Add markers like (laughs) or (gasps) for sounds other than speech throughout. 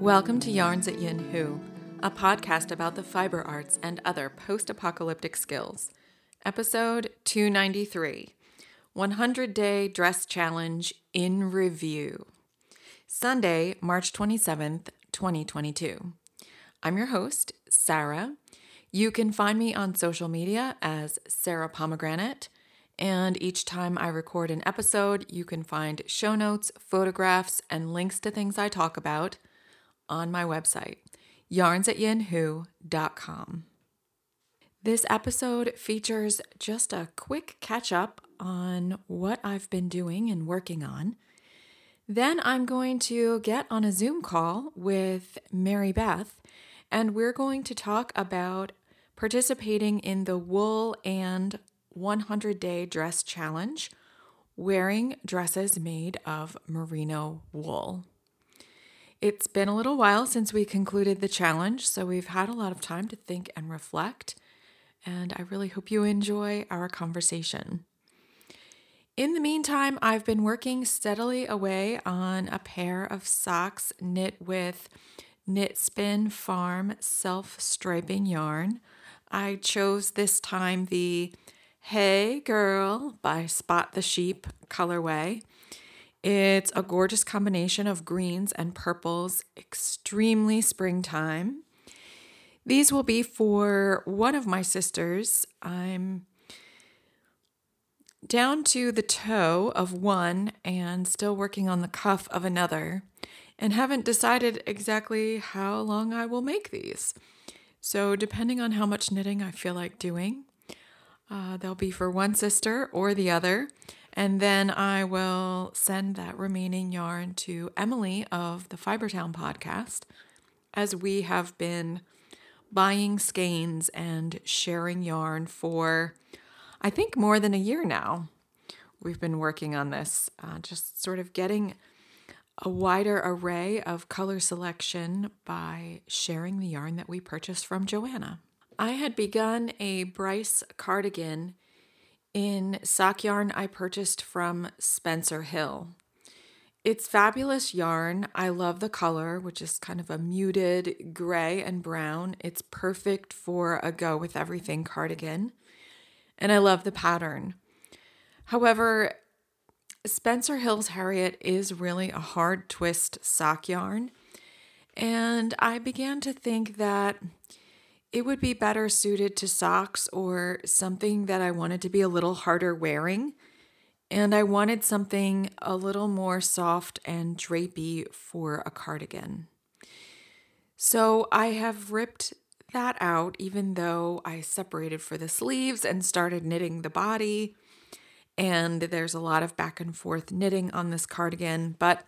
Welcome to Yarns at Yin Hu, a podcast about the fiber arts and other post apocalyptic skills. Episode 293 100 Day Dress Challenge in Review. Sunday, March 27th, 2022. I'm your host, Sarah. You can find me on social media as Sarah Pomegranate. And each time I record an episode, you can find show notes, photographs, and links to things I talk about on my website, yarnsatyinhu.com. This episode features just a quick catch up on what I've been doing and working on. Then I'm going to get on a Zoom call with Mary Beth, and we're going to talk about participating in the Wool and 100 Day Dress Challenge, wearing dresses made of merino wool. It's been a little while since we concluded the challenge, so we've had a lot of time to think and reflect, and I really hope you enjoy our conversation. In the meantime, I've been working steadily away on a pair of socks knit with Knit Spin Farm self striping yarn. I chose this time the Hay Girl by Spot the Sheep colorway. It's a gorgeous combination of greens and purples, extremely springtime. These will be for one of my sisters. I'm down to the toe of one and still working on the cuff of another, and haven't decided exactly how long I will make these. So, depending on how much knitting I feel like doing, uh, they'll be for one sister or the other. And then I will send that remaining yarn to Emily of the Fibertown podcast, as we have been buying skeins and sharing yarn for, I think, more than a year now. We've been working on this, uh, just sort of getting a wider array of color selection by sharing the yarn that we purchased from Joanna. I had begun a Bryce cardigan in sock yarn I purchased from Spencer Hill. It's fabulous yarn. I love the color, which is kind of a muted gray and brown. It's perfect for a go with everything cardigan. And I love the pattern. However, Spencer Hill's Harriet is really a hard twist sock yarn. And I began to think that it would be better suited to socks or something that I wanted to be a little harder wearing. And I wanted something a little more soft and drapey for a cardigan. So I have ripped that out, even though I separated for the sleeves and started knitting the body. And there's a lot of back and forth knitting on this cardigan, but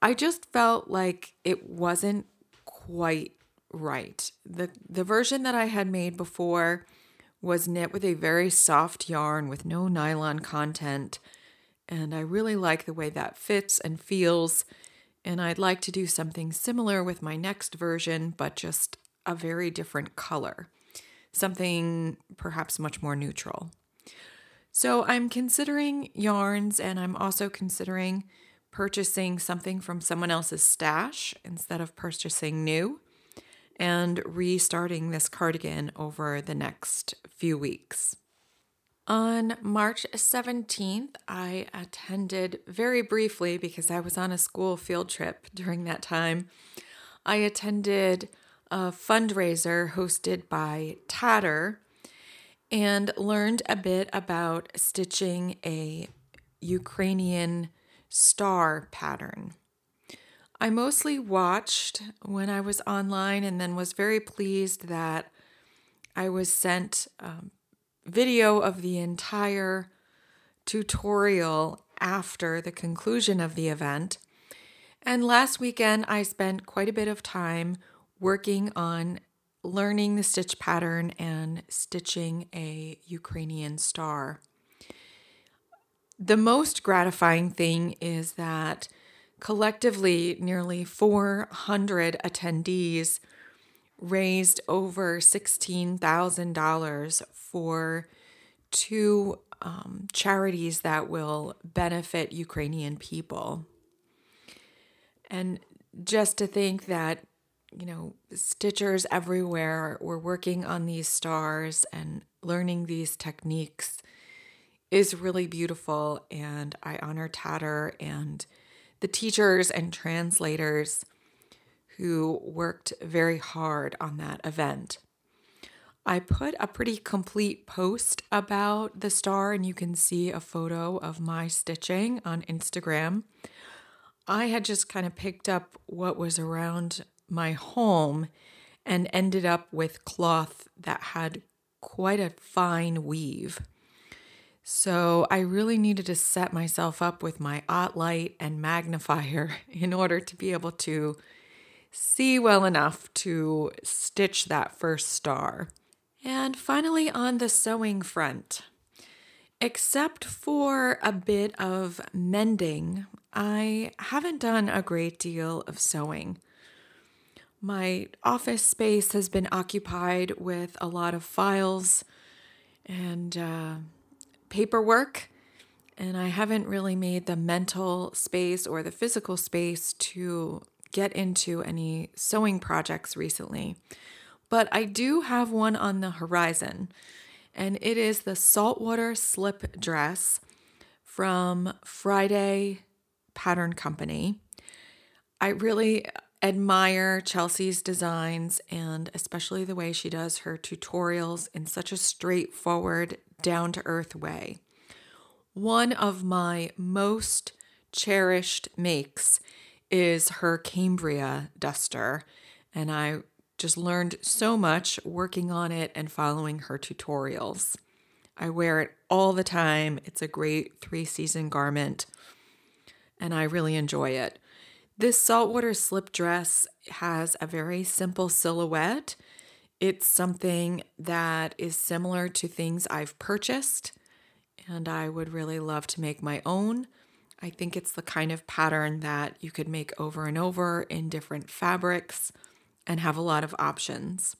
I just felt like it wasn't quite right. The the version that I had made before was knit with a very soft yarn with no nylon content, and I really like the way that fits and feels. And I'd like to do something similar with my next version, but just a very different color. Something perhaps much more neutral. So I'm considering yarns and I'm also considering purchasing something from someone else's stash instead of purchasing new and restarting this cardigan over the next few weeks. On March 17th, I attended very briefly because I was on a school field trip during that time. I attended a fundraiser hosted by Tatter and learned a bit about stitching a Ukrainian star pattern. I mostly watched when I was online and then was very pleased that I was sent um, video of the entire tutorial after the conclusion of the event. And last weekend, I spent quite a bit of time working on learning the stitch pattern and stitching a Ukrainian star. The most gratifying thing is that Collectively, nearly 400 attendees raised over $16,000 for two um, charities that will benefit Ukrainian people. And just to think that, you know, stitchers everywhere were working on these stars and learning these techniques is really beautiful. And I honor Tatter and the teachers and translators who worked very hard on that event. I put a pretty complete post about the star, and you can see a photo of my stitching on Instagram. I had just kind of picked up what was around my home and ended up with cloth that had quite a fine weave. So I really needed to set myself up with my OttLite and magnifier (laughs) in order to be able to see well enough to stitch that first star. And finally, on the sewing front, except for a bit of mending, I haven't done a great deal of sewing. My office space has been occupied with a lot of files and uh, paperwork, and I haven't really made the mental space or the physical space to get into any sewing projects recently. But I do have one on the horizon, and it is the saltwater slip dress from Friday Pattern Company. I really admire Chelsea's designs and especially the way she does her tutorials in such a straightforward, down to earth way. One of my most cherished makes is her Cambria duster, and I just learned so much working on it and following her tutorials. I wear it all the time. It's a great three season garment, and I really enjoy it. This saltwater slip dress has a very simple silhouette. It's something that is similar to things I've purchased, and I would really love to make my own. I think it's the kind of pattern that you could make over and over in different fabrics and have a lot of options.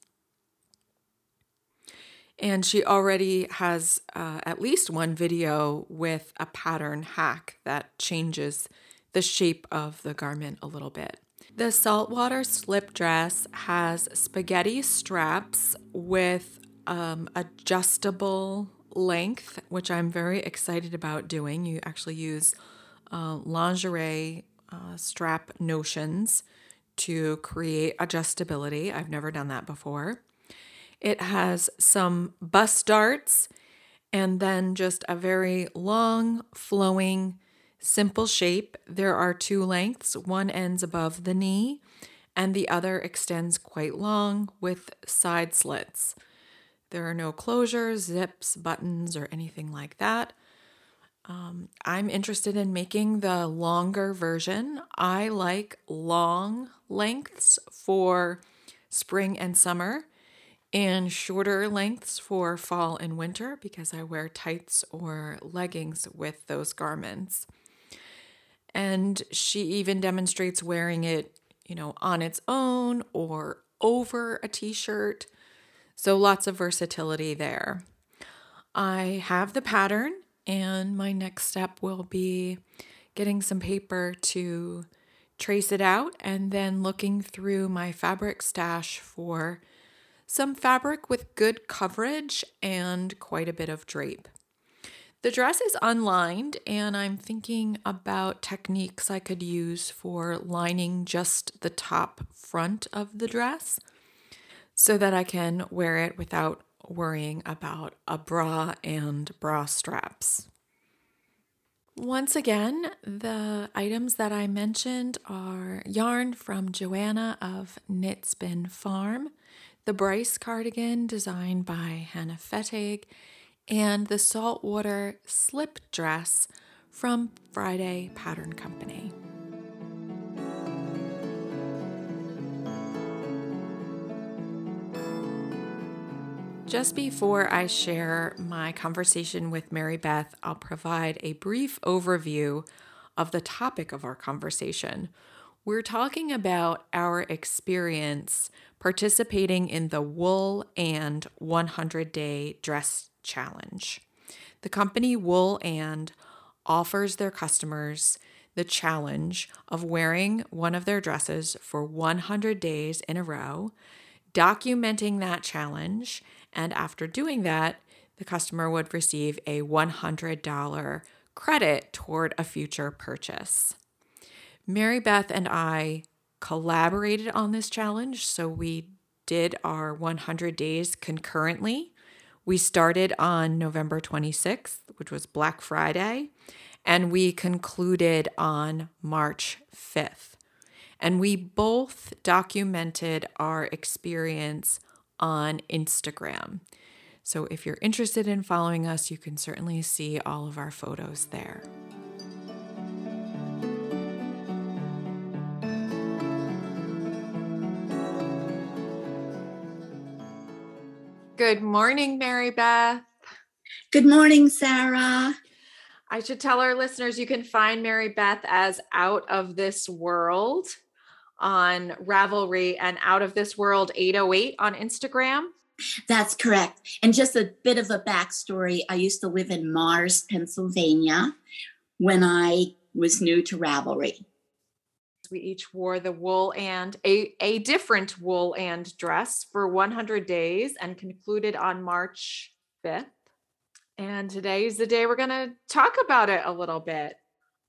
And she already has uh, at least one video with a pattern hack that changes the shape of the garment a little bit. The saltwater slip dress has spaghetti straps with um, adjustable length, which I'm very excited about doing. You actually use uh, lingerie uh, strap notions to create adjustability. I've never done that before. It has some bust darts and then just a very long, flowing, simple shape. There are two lengths, one ends above the knee, and the other extends quite long with side slits. There are no closures, zips, buttons, or anything like that. Um, I'm interested in making the longer version. I like long lengths for spring and summer and shorter lengths for fall and winter because I wear tights or leggings with those garments. And she even demonstrates wearing it, you know, on its own or over a t shirt. So lots of versatility there. I have the pattern and my next step will be getting some paper to trace it out and then looking through my fabric stash for some fabric with good coverage and quite a bit of drape. The dress is unlined, and I'm thinking about techniques I could use for lining just the top front of the dress so that I can wear it without worrying about a bra and bra straps. Once again, the items that I mentioned are yarn from Joanna of Knit Spin Farm, the Bryce cardigan designed by Hannah Fettig, and the saltwater slip dress from Friday Pattern Company. Just before I share my conversation with Mary Beth, I'll provide a brief overview of the topic of our conversation. We're talking about our experience participating in the Wool and 100 Day Dress Challenge. The company Wool and offers their customers the challenge of wearing one of their dresses for 100 days in a row, documenting that challenge, and after doing that, the customer would receive a $100 credit toward a future purchase. Mary Beth and I collaborated on this challenge, so we did our 100 days concurrently. We started on November 26th, which was Black Friday, and we concluded on March 5th. And we both documented our experience on Instagram. So if you're interested in following us, you can certainly see all of our photos there. Good morning, Mary Beth. Good morning, Sarah. I should tell our listeners you can find Mary Beth as Out of This World on Ravelry and Out of This World 808 on Instagram. That's correct. And just a bit of a backstory I used to live in Mars, Pennsylvania when I was new to Ravelry. We each wore the wool and a, a different wool and dress for 100 days and concluded on March 5th. And today is the day we're going to talk about it a little bit.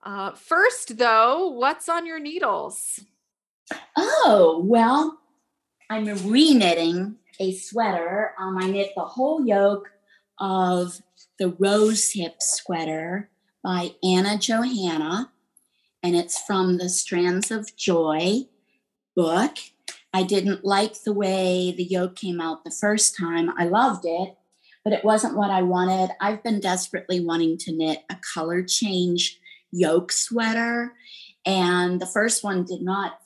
Uh, first, though, what's on your needles? Oh, well, I'm re-knitting a sweater. Um, I knit the whole yoke of the rose hip sweater by Anna Johanna and it's from the Strands of Joy book. I didn't like the way the yoke came out the first time. I loved it, but it wasn't what I wanted. I've been desperately wanting to knit a color change yoke sweater, and the first one did not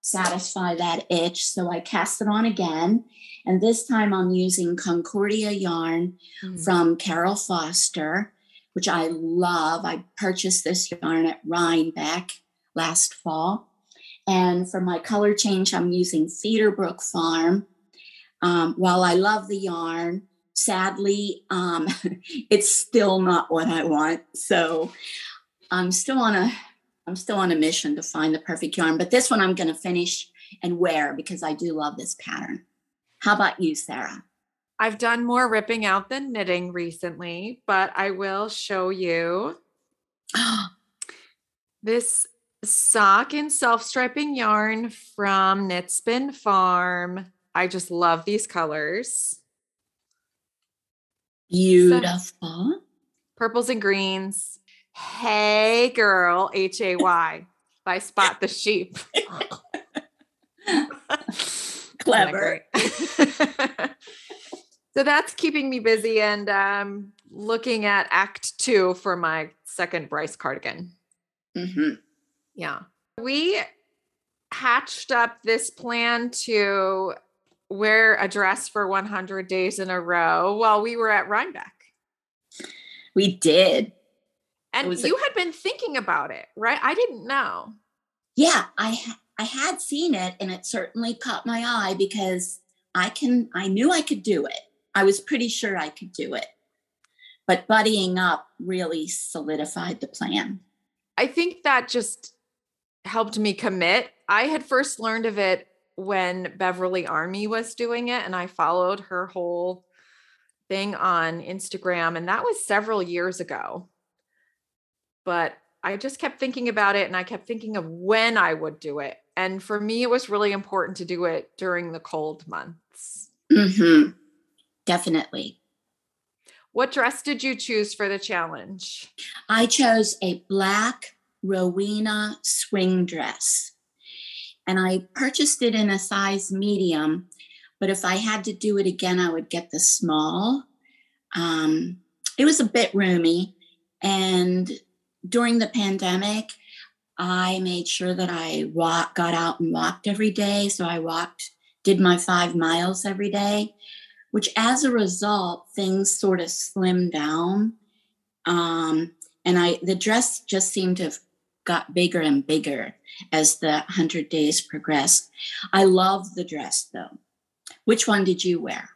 satisfy that itch. So I cast it on again. And this time I'm using Concordia yarn mm. from Carol Foster which I love. I purchased this yarn at Rhinebeck last fall. And for my color change, I'm using Cedarbrook Farm. Um, while I love the yarn, sadly, um, (laughs) it's still not what I want. So I'm still on a I'm still on a mission to find the perfect yarn. But this one I'm going to finish and wear because I do love this pattern. How about you, Sarah? I've done more ripping out than knitting recently, but I will show you (gasps) this sock and self-striping yarn from Knitspin Farm. I just love these colors. Beautiful. So, purples and greens. Hay girl, H A Y (laughs) by Spot the Sheep. (laughs) Clever. (laughs) So that's keeping me busy and um, looking at Act Two for my second Bryce cardigan. Mm-hmm. Yeah. We hatched up this plan to wear a dress for 100 days in a row while we were at Rhinebeck. We did. And you had been thinking about it, right? I didn't know. Yeah, I I had seen it and it certainly caught my eye because I can I knew I could do it. I was pretty sure I could do it. But buddying up really solidified the plan. I think that just helped me commit. I had first learned of it when Beverly Army was doing it, and I followed her whole thing on Instagram, and that was several years ago. But I just kept thinking about it and I kept thinking of when I would do it. And for me, it was really important to do it during the cold months. Mm-hmm. Definitely. What dress did you choose for the challenge? I chose a black Rowena swing dress. And I purchased it in a size medium, but if I had to do it again, I would get the small. Um, it was a bit roomy. And during the pandemic, I made sure that I walk, got out and walked every day. So I walked, did my five miles every day which as a result, things sort of slimmed down. Um, and I the dress just seemed to have got bigger and bigger as the 100 days progressed. I love the dress though. Which one did you wear?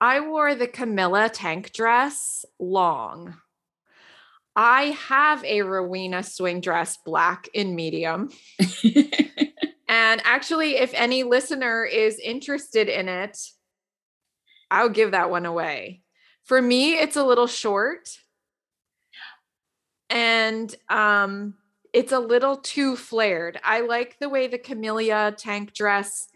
I wore the Camilla tank dress long. I have a Rowena swing dress black in medium. (laughs) and actually, if any listener is interested in it, I'll give that one away. For me, it's a little short. And um it's a little too flared. I like the way the camellia tank dress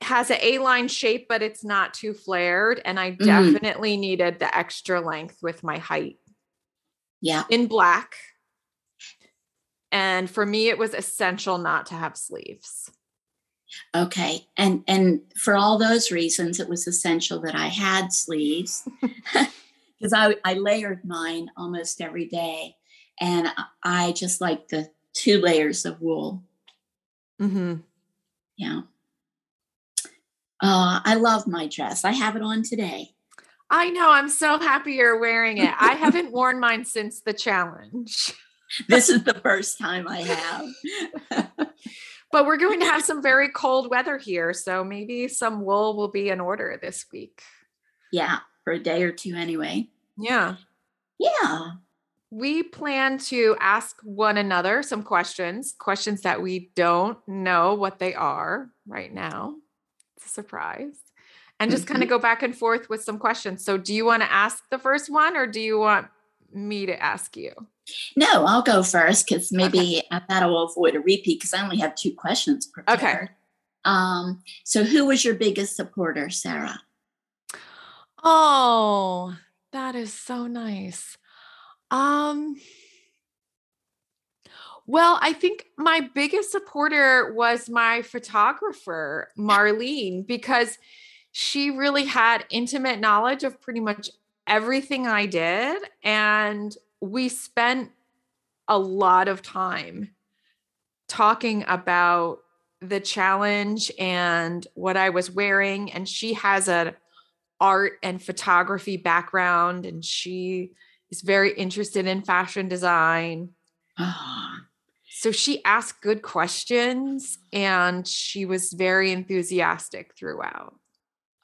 has an A-line shape, but it's not too flared. And I mm-hmm. definitely mm. needed the extra length with my height. Yeah. In black. And for me, it was essential not to have sleeves. Okay. And and for all those reasons, it was essential that I had sleeves. (laughs) Because I, I layered mine almost every day. And I just like the two layers of wool. Mm-hmm. Yeah. Uh, I love my dress. I have it on today. I know. I'm so happy you're wearing it. I haven't worn mine since the challenge. (laughs) this is the first time I have. (laughs) but we're going to have some very cold weather here. So maybe some wool will be in order this week. Yeah, for a day or two anyway. Yeah. Yeah. We plan to ask one another some questions, questions that we don't know what they are right now. It's a surprise. And just kind of mm-hmm. go back and forth with some questions. So, do you want to ask the first one or do you want me to ask you? No, I'll go first because maybe okay. that will avoid a repeat because I only have two questions prepared. Okay. Um, so, who was your biggest supporter, Sarah? Oh, that is so nice. Um, well, I think my biggest supporter was my photographer, Marlene, because she really had intimate knowledge of pretty much everything I did. And we spent a lot of time talking about the challenge and what I was wearing. And she has a art and photography background and she is very interested in fashion design. (gasps) So she asked good questions and she was very enthusiastic throughout.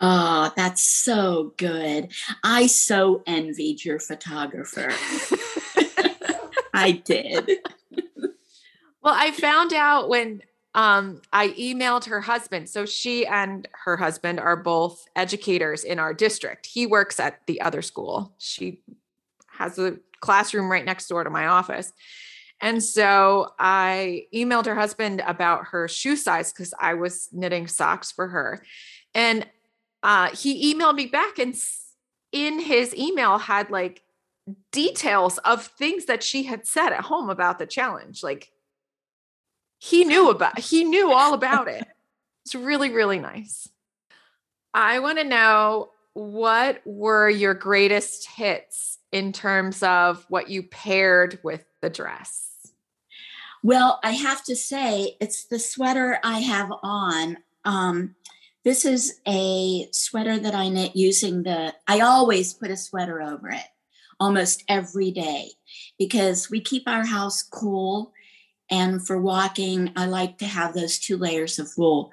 Oh, that's so good. I so envied your photographer. (laughs) I did. Well, I found out when um, I emailed her husband. So she and her husband are both educators in our district. He works at the other school. She has a classroom right next door to my office. And so I emailed her husband about her shoe size because I was knitting socks for her. And uh, he emailed me back and in his email had like details of things that she had said at home about the challenge. Like he knew (laughs) about he knew all about it. It's really, really nice. I want to know what were your greatest hits in terms of what you paired with the dress? Well, I have to say, it's the sweater I have on. Um, this is a sweater that I knit using the, I always put a sweater over it almost every day because we keep our house cool. And for walking, I like to have those two layers of wool.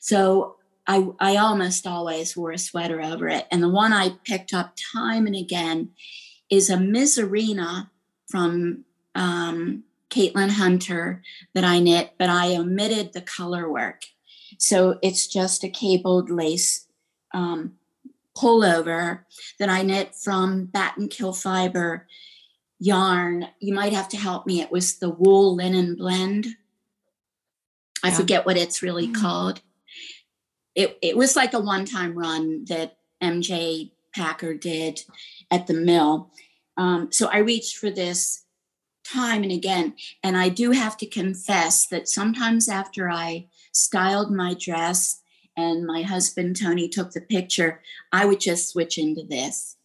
So I, I almost always wore a sweater over it. And the one I picked up time and again is a Miserina from um, Caitlin Hunter that I knit, but I omitted the color work. So it's just a cabled lace um, pullover that I knit from Battenkill Fiber yarn. You might have to help me. It was the wool linen blend. I yeah. forget what it's really mm-hmm. called. It, it was like a one time run that MJ Packer did at the mill. Um, so I reached for this time and again. And I do have to confess that sometimes after I styled my dress and my husband Tony took the picture, I would just switch into this.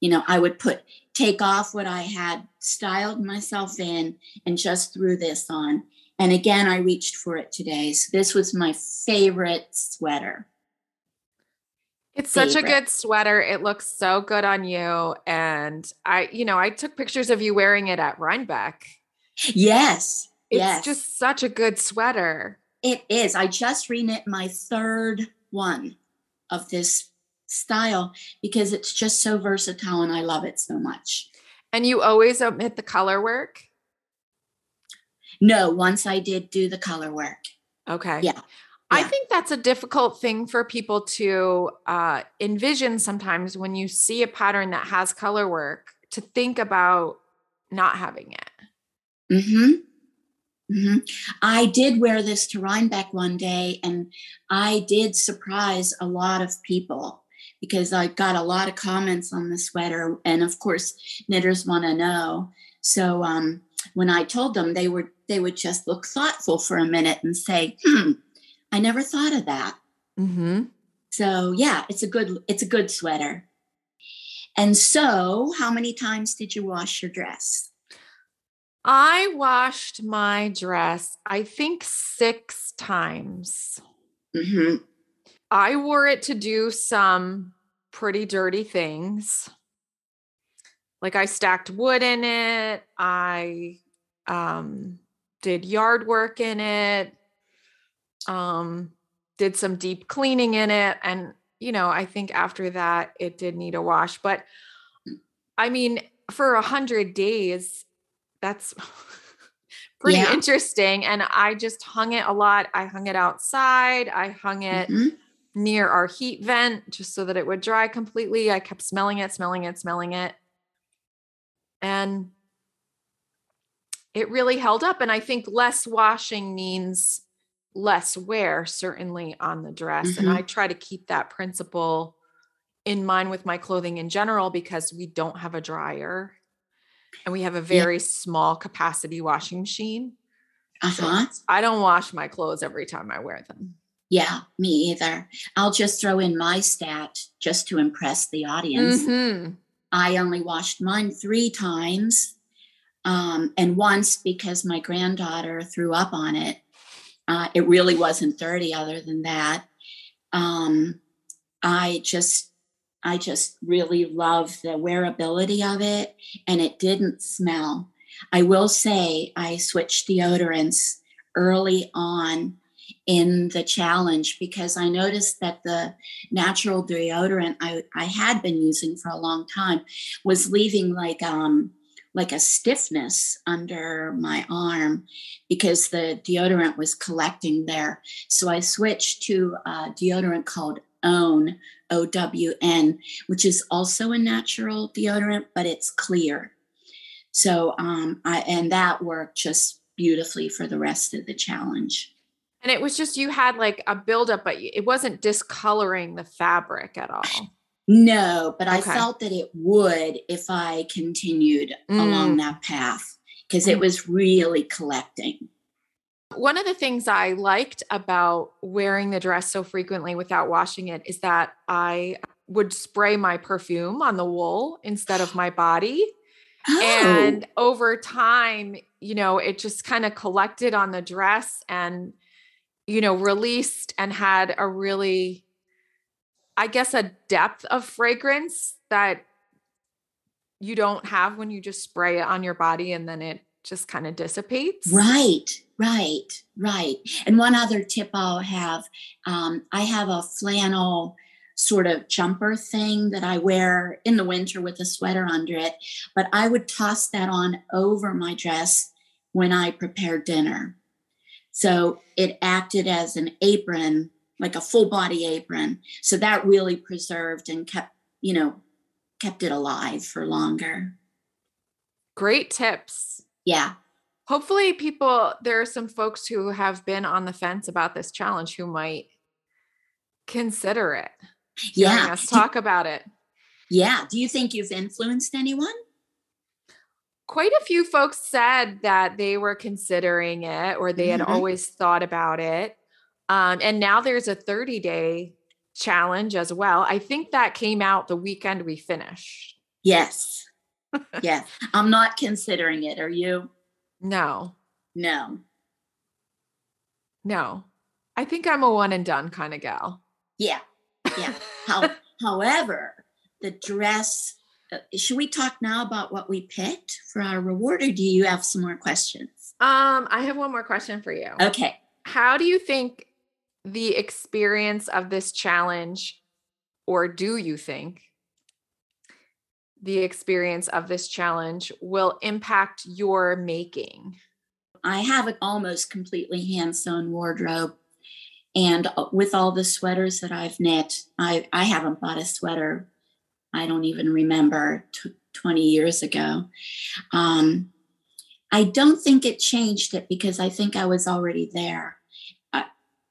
You know, I would put take off what I had styled myself in and just threw this on. And again, I reached for it today. So this was my favorite sweater. It's favorite. such a good sweater. It looks so good on you. And I, you know, I took pictures of you wearing it at Rhinebeck. Yes. It's yes. just such a good sweater. It is. I just reknit my third one of this style because it's just so versatile and I love it so much. And you always omit the color work? No, once I did do the color work. Okay. Yeah. I think that's a difficult thing for people to uh, envision sometimes when you see a pattern that has color work to think about not having it. Mm-hmm. Mm-hmm. I did wear this to Rhinebeck one day, and I did surprise a lot of people because I got a lot of comments on the sweater, and of course, knitters want to know. So um, when I told them, they were they would just look thoughtful for a minute and say, "Hmm, I never thought of that." Mm-hmm. So yeah, it's a good it's a good sweater. And so, how many times did you wash your dress? I washed my dress, I think six times. Mm-hmm. I wore it to do some pretty dirty things. Like I stacked wood in it. I um, did yard work in it. Um, did some deep cleaning in it. And, you know, I think after that it did need a wash. But I mean, for a hundred days, that's (laughs) pretty Yeah. interesting. And I just hung it a lot. I hung it outside. I hung it Mhm. near our heat vent just so that it would dry completely. I kept smelling it, smelling it, smelling it. And it really held up. And I think less washing means less wear, certainly on the dress. And Mhm. I try to keep that principle in mind with my clothing in general because we don't have a dryer and we have a very small capacity washing machine. So Uh-huh. I don't wash my clothes every time I wear them. Yeah, me either. I'll just throw in my stat just to impress the audience. Mhm. I only washed mine three times, um, and once because my granddaughter threw up on it. Uh, it really wasn't dirty, other than that. Um, I just, I just really love the wearability of it, and it didn't smell. I will say I switched deodorants early on in the challenge because I noticed that the natural deodorant I, I had been using for a long time was leaving like um like a stiffness under my arm because the deodorant was collecting there. So I switched to a deodorant called Own, O W N, which is also a natural deodorant, but it's clear. So um I and that worked just beautifully for the rest of the challenge. And it was just you had like a buildup, but it wasn't discoloring the fabric at all. No, but I felt that it would if I continued along Mm. that path because it Mm. was really collecting. One of the things I liked about wearing the dress so frequently without washing it is that I would spray my perfume on the wool instead of my body. Oh, And over time, you know, it just kind of collected on the dress and, you know, released and had a really, I guess, a depth of fragrance that you don't have when you just spray it on your body and then it just kind of dissipates. right, right, right. And one other tip I'll have um, I have a flannel sort of jumper thing that I wear in the winter with a sweater under it, but I would toss that on over my dress when I prepared dinner. So it acted as an apron, like a full body apron. So that really preserved and kept, you know, kept it alive for longer. Great tips. Yeah. Hopefully, people, there are some folks who have been on the fence about this challenge who might consider it. Yeah. us talk about it. Yeah. Do you think you've influenced anyone? Quite a few folks said that they were considering it or they had Mhm. always thought about it. Um, and now there's a 30 day challenge as well. I think that came out the weekend we finished. Yes. yes. I'm not considering it. Are you? No, No. no. I think I'm a one and done kind of gal. Yeah. Yeah. How, (laughs) however, the dress. Uh, should we talk now about what we picked for our reward, or do you have some more questions? Um, I have one more question for you. Okay. How do you think the experience of this challenge, or do you think the experience of this challenge will impact your making? I have an almost completely hand sewn wardrobe. And uh, with all the sweaters that I've knit, I, I haven't bought a sweater, I don't even remember, t- 20 years ago. Um, I don't think it changed it because I think I was already there. Uh,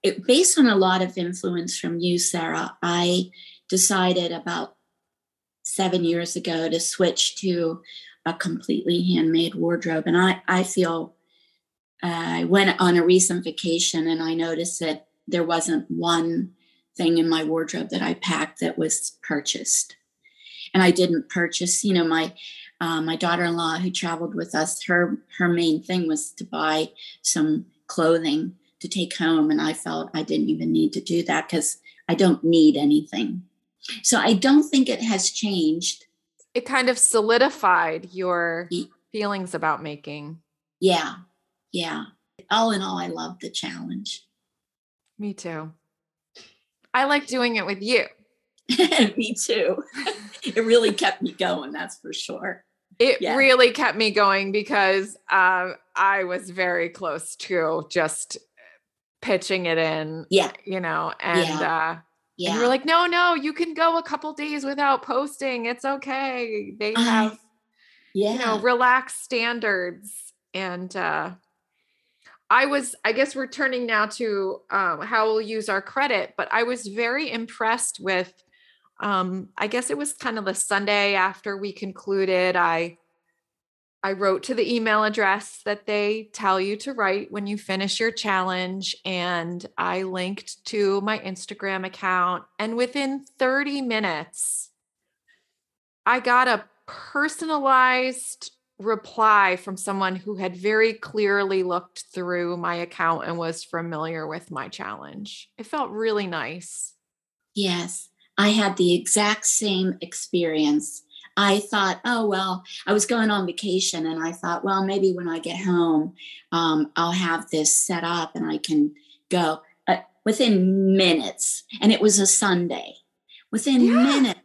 it, based on a lot of influence from you, Sarah, I decided about seven years ago to switch to a completely handmade wardrobe. And I, I feel uh, I went on a recent vacation and I noticed that there wasn't one thing in my wardrobe that I packed that was purchased. And I didn't purchase, you know, my uh, my daughter-in-law who traveled with us, her her main thing was to buy some clothing to take home, and I felt I didn't even need to do that because I don't need anything. So I don't think it has changed. It kind of solidified your feelings about making. Yeah, yeah. All in all, I love the challenge. Me too. I like doing it with you. (laughs) me too. it really kept me going, that's for sure. It yeah. really kept me going because um, I was very close to just pitching it in. Yeah. You know, and yeah. uh yeah. And we're like, no, no, you can go a couple days without posting. It's okay. They have, uh, yeah. you know, relaxed standards. And uh I was, I guess we're turning now to um, how we'll use our credit, but I was very impressed with, um, I guess it was kind of the Sunday after we concluded. I, I wrote to the email address that they tell you to write when you finish your challenge, and I linked to my Instagram account. And within 30 minutes, I got a personalized reply from someone who had very clearly looked through my account and was familiar with my challenge. It felt really nice. Yes, I had the exact same experience. I thought, oh, well, I was going on vacation and I thought, well, maybe when I get home, um, I'll have this set up and I can go. Uh, within minutes, and it was a Sunday, within yeah. minutes,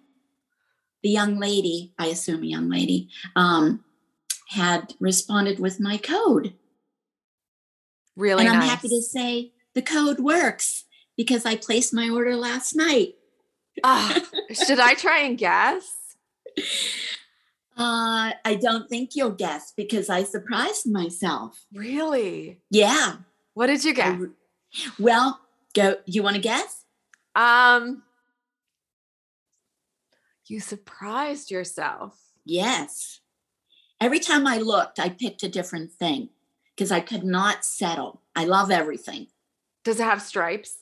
the young lady, I assume a young lady, um, had responded with my code. Really? And I'm happy to say the code works because I placed my order last night. uh, should I try and guess? Uh, I don't think you'll guess because I surprised myself. Really? Yeah. What did you get? well, go. You want to guess? Um, you surprised yourself. Yes. Every time I looked, I picked a different thing because I could not settle. I love everything. Does it have stripes?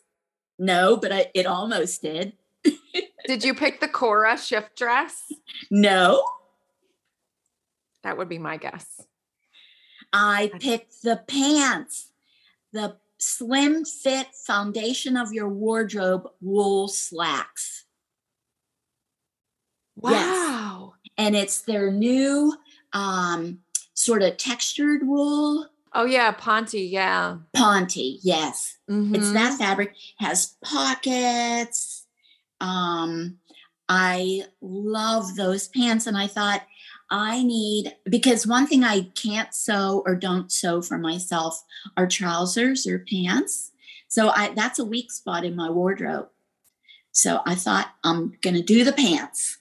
No, but I, it almost did. (laughs) did you pick the Cora shift dress? No. That would be my guess. I picked the pants, the slim fit foundation of your wardrobe wool slacks. Wow. Yes. And it's their new um, sort of textured wool. Oh yeah, Ponte, yeah. Ponte, yes. Mm-hmm. It's that fabric has pockets. Um, I love those pants, and I thought I need because one thing I can't sew or don't sew for myself are trousers or pants. So I that's a weak spot in my wardrobe. So I thought I'm gonna do the pants.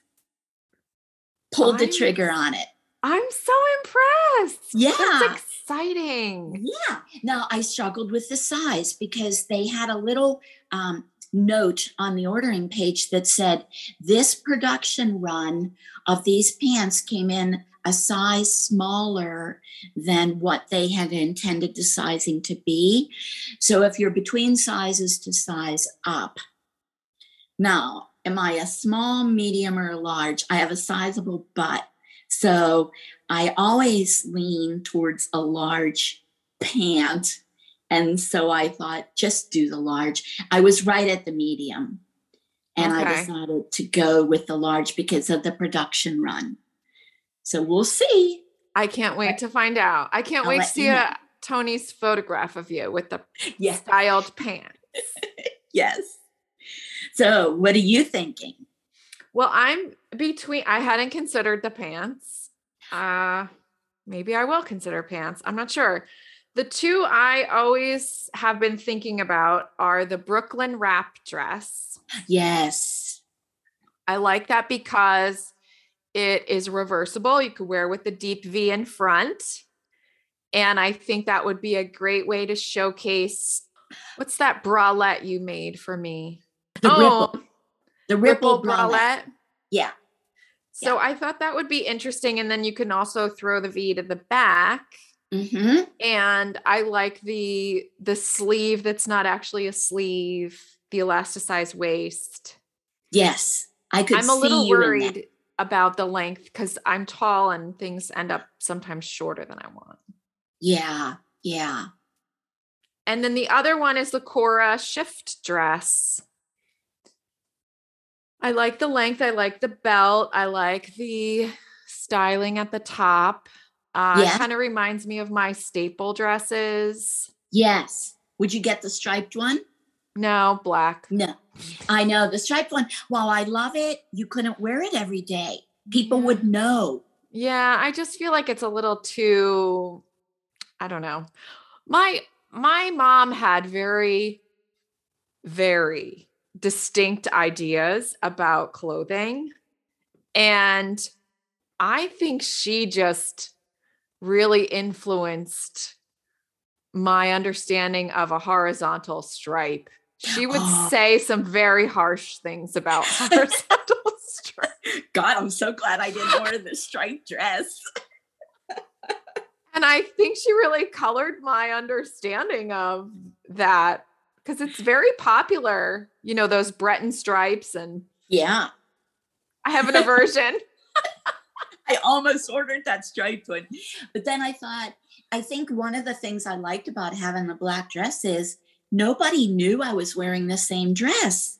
Pulled the trigger on it. I'm so impressed. Yeah. That's exciting. Yeah. Now I struggled with the size because they had a little um, note on the ordering page that said this production run of these pants came in a size smaller than what they had intended the sizing to be. So if you're between sizes to size up. Now, am I a small, medium, or large? I have a sizable butt. So I always lean towards a large pant. And so I thought, just do the large. I was right at the medium. And okay. I decided to go with the large because of the production run. So we'll see. I can't wait to find out. I can't I'll wait to see a, Tony's photograph of you with the yeah. styled pants. (laughs) yes. So, what are you thinking? Well, I'm between I hadn't considered the pants. Uh maybe I will consider pants. I'm not sure. The two I always have been thinking about are the Brooklyn wrap dress. Yes. I like that because it is reversible. You could wear with the deep V in front. And I think that would be a great way to showcase what's that bralette you made for me? The oh, ripple. The ripple, ripple bralette. bralette. Yeah. So I thought that would be interesting. And then you can also throw the V to the back. Mm-hmm. And I like the the sleeve that's not actually a sleeve, the elasticized waist. Yes. I could I'm a little you in that. worried about the length because I'm tall and things end up sometimes shorter than I want. Yeah. Yeah. And then the other one is the Cora shift dress. I like the length. I like the belt. I like the styling at the top. Uh, Yeah. It kind of reminds me of my staple dresses. Yes. Would you get the striped one? No, black. No. I know the striped one. While I love it, you couldn't wear it every day. People Yeah. would know. Yeah, I just feel like it's a little too I don't know. My my mom had very very distinct ideas about clothing and I think she just really influenced my understanding of a horizontal stripe. She would Oh. say some very harsh things about (laughs) horizontal stripe. (laughs) God, I'm so glad I didn't wear the striped dress. And I think she really colored my understanding of that because it's very popular, you know, those Breton stripes. And Yeah. I have an (laughs) aversion. I almost ordered that striped one. But then I thought, I think one of the things I liked about having the black dress is nobody knew I was wearing the same dress.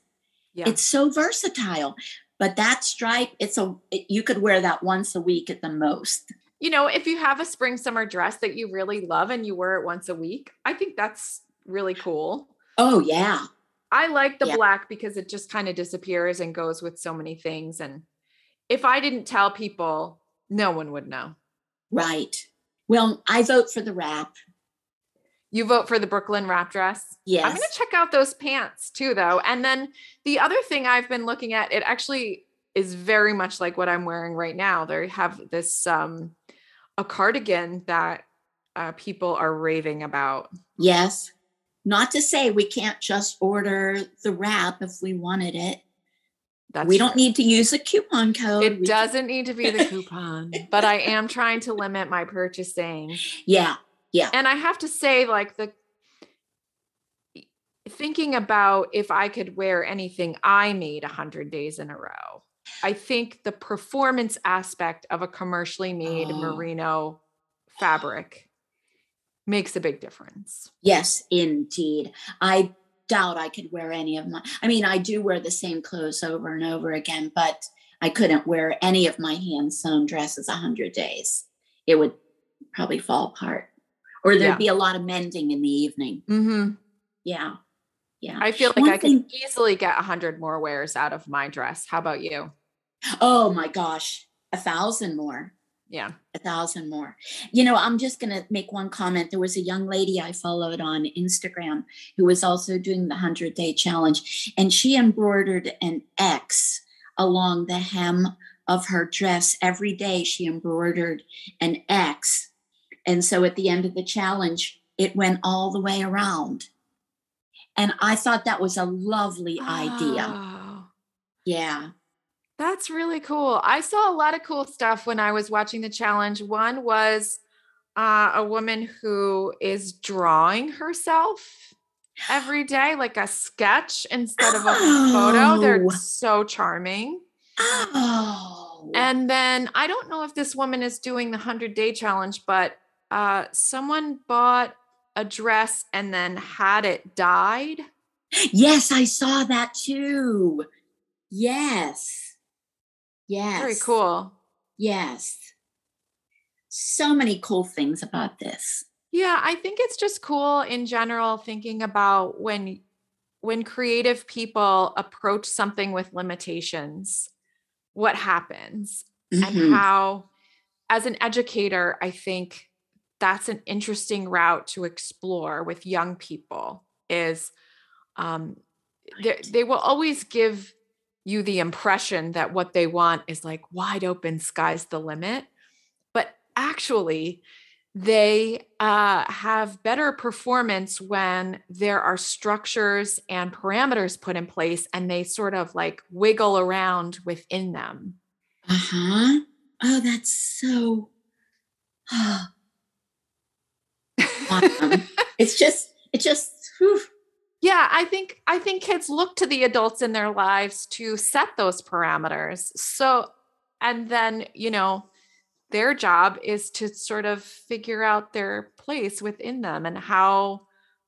Yeah. It's so versatile. But that stripe, it's a it- you could wear that once a week at the most. you know, if you have a spring summer dress that you really love and you wear it once a week, I think that's really cool. Oh yeah. I like the Yeah. black because it just kind of disappears and goes with so many things. And if I didn't tell people, no one would know. Right. Well, I vote for the wrap. You vote for the Brooklyn wrap dress? Yes. I'm going to check out those pants too, though. And then the other thing I've been looking at, it actually is very much like what I'm wearing right now. They have this um a cardigan that uh, people are raving about. Yes. Not to say we can't just order the wrap if we wanted it. That's we don't true. need to use a coupon code. It We- doesn't need to be the (laughs) coupon, but I am trying to limit my purchasing. Yeah. Yeah. And I have to say, like the thinking about if I could wear anything I made hundred days in a row. I think the performance aspect of a commercially made Oh. merino fabric makes a big difference. Yes, indeed. I doubt I could wear any of my I mean, I do wear the same clothes over and over again, but I couldn't wear any of my hand sewn dresses a hundred days. It would probably fall apart. Or there'd Yeah. be a lot of mending in the evening. Mm-hmm. Yeah. Yeah. I feel like One I could easily get a hundred more wears out of my dress. How about you? Oh my gosh. A thousand more. Yeah. a thousand more. You know, I'm just going to make one comment. There was a young lady I followed on Instagram who was also doing the 100 day challenge, and she embroidered an X along the hem of her dress. Every day she embroidered an X. And so at the end of the challenge, it went all the way around. And I thought that was a lovely idea. Oh. Yeah. That's really cool. I saw a lot of cool stuff when I was watching the challenge. One was uh, a woman who is drawing herself every day, like a sketch instead of a photo. They're Oh. so charming. Oh. And then I don't know if this woman is doing the 100 day challenge, but uh, someone bought a dress and then had it dyed. Yes, I saw that too. Yes. Yes. Very cool. Yes. So many cool things about this. Yeah, I think it's just cool in general thinking about when when creative people approach something with limitations. what happens mm-hmm. and how as an educator i think that's an interesting route to explore with young people is um, they, they will always give you the impression that what they want is like wide open sky's the limit but actually they uh, have better performance when there are structures and parameters put in place and they sort of like wiggle around within them uh-huh oh that's so (gasps) (laughs) awesome. it's just it just whew. Yeah i think i think kids look to the adults in their lives to set those parameters. So and then you know their job is to sort of figure out their place within them and how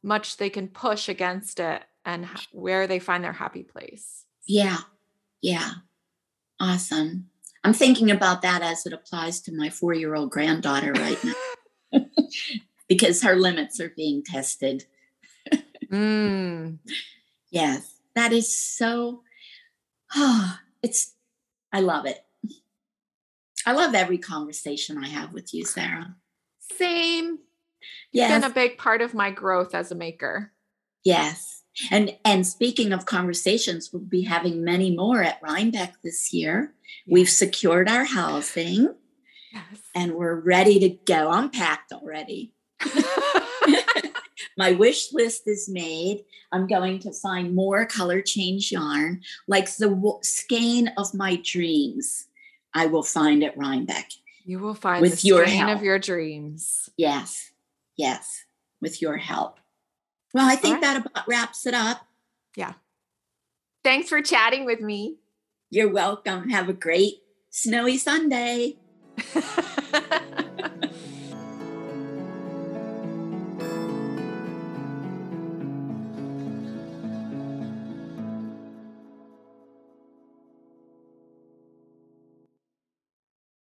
much they can push against it and where they find their happy place. Yeah. Yeah. Awesome. I'm thinking about that as it applies to my four-year-old granddaughter right now. (laughs) Because her limits are being tested mm. Yes, that is so. Oh, it's. I love it. I love every conversation I have with you, Sarah. Same. Yes. You've been a big part of my growth as a maker. Yes. And and speaking of conversations, we'll be having many more at Rhinebeck this year. Yes. We've secured our housing. Yes. And we're ready to go. I'm packed already. (laughs) My wish list is made. I'm going to find more color change yarn, like the skein of my dreams. I will find at Rhinebeck. You will find with the your help. of your dreams. Yes, yes, with your help. Well, I think right. that about wraps it up. Yeah. Thanks for chatting with me. You're welcome. Have a great snowy Sunday. (laughs)